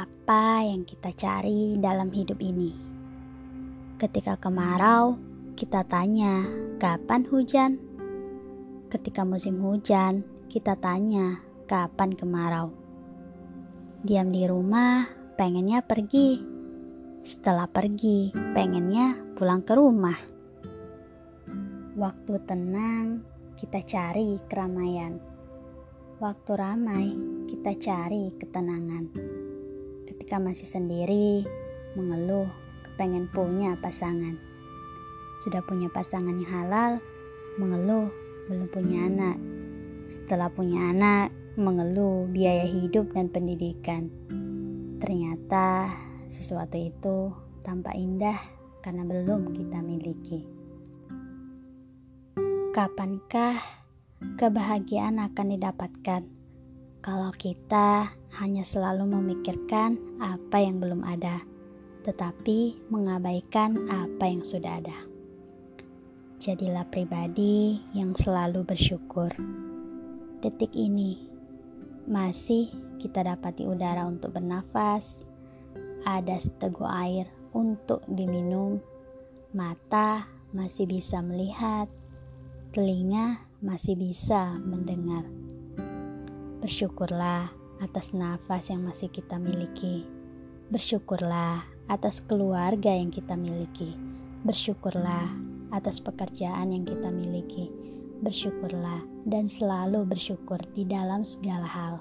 apa yang kita cari dalam hidup ini. Ketika kemarau, kita tanya, "Kapan hujan?" Ketika musim hujan, kita tanya, "Kapan kemarau?" Diam di rumah, pengennya pergi. Setelah pergi, pengennya pulang ke rumah. Waktu tenang, kita cari keramaian. Waktu ramai, kita cari ketenangan ketika masih sendiri, mengeluh, kepengen punya pasangan. Sudah punya pasangan yang halal, mengeluh, belum punya anak. Setelah punya anak, mengeluh biaya hidup dan pendidikan. Ternyata sesuatu itu tampak indah karena belum kita miliki. Kapankah kebahagiaan akan didapatkan kalau kita hanya selalu memikirkan apa yang belum ada, tetapi mengabaikan apa yang sudah ada. Jadilah pribadi yang selalu bersyukur. Detik ini masih kita dapati udara untuk bernafas, ada seteguk air untuk diminum, mata masih bisa melihat, telinga masih bisa mendengar. Bersyukurlah atas nafas yang masih kita miliki. Bersyukurlah atas keluarga yang kita miliki. Bersyukurlah atas pekerjaan yang kita miliki. Bersyukurlah dan selalu bersyukur di dalam segala hal.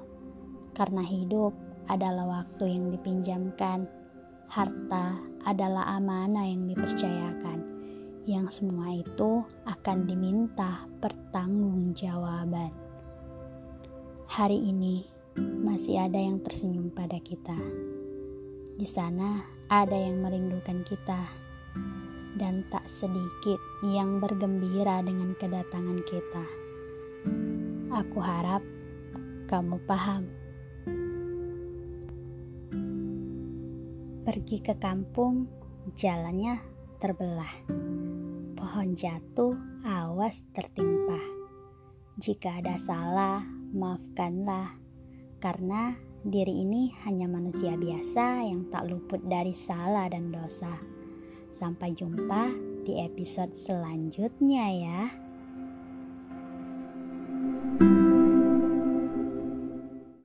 Karena hidup adalah waktu yang dipinjamkan, harta adalah amanah yang dipercayakan. Yang semua itu akan diminta pertanggungjawaban. Hari ini masih ada yang tersenyum pada kita. Di sana ada yang merindukan kita, dan tak sedikit yang bergembira dengan kedatangan kita. Aku harap kamu paham. Pergi ke kampung, jalannya terbelah. Pohon jatuh, awas tertimpa. Jika ada salah, maafkanlah karena diri ini hanya manusia biasa yang tak luput dari salah dan dosa. Sampai jumpa di episode selanjutnya, ya.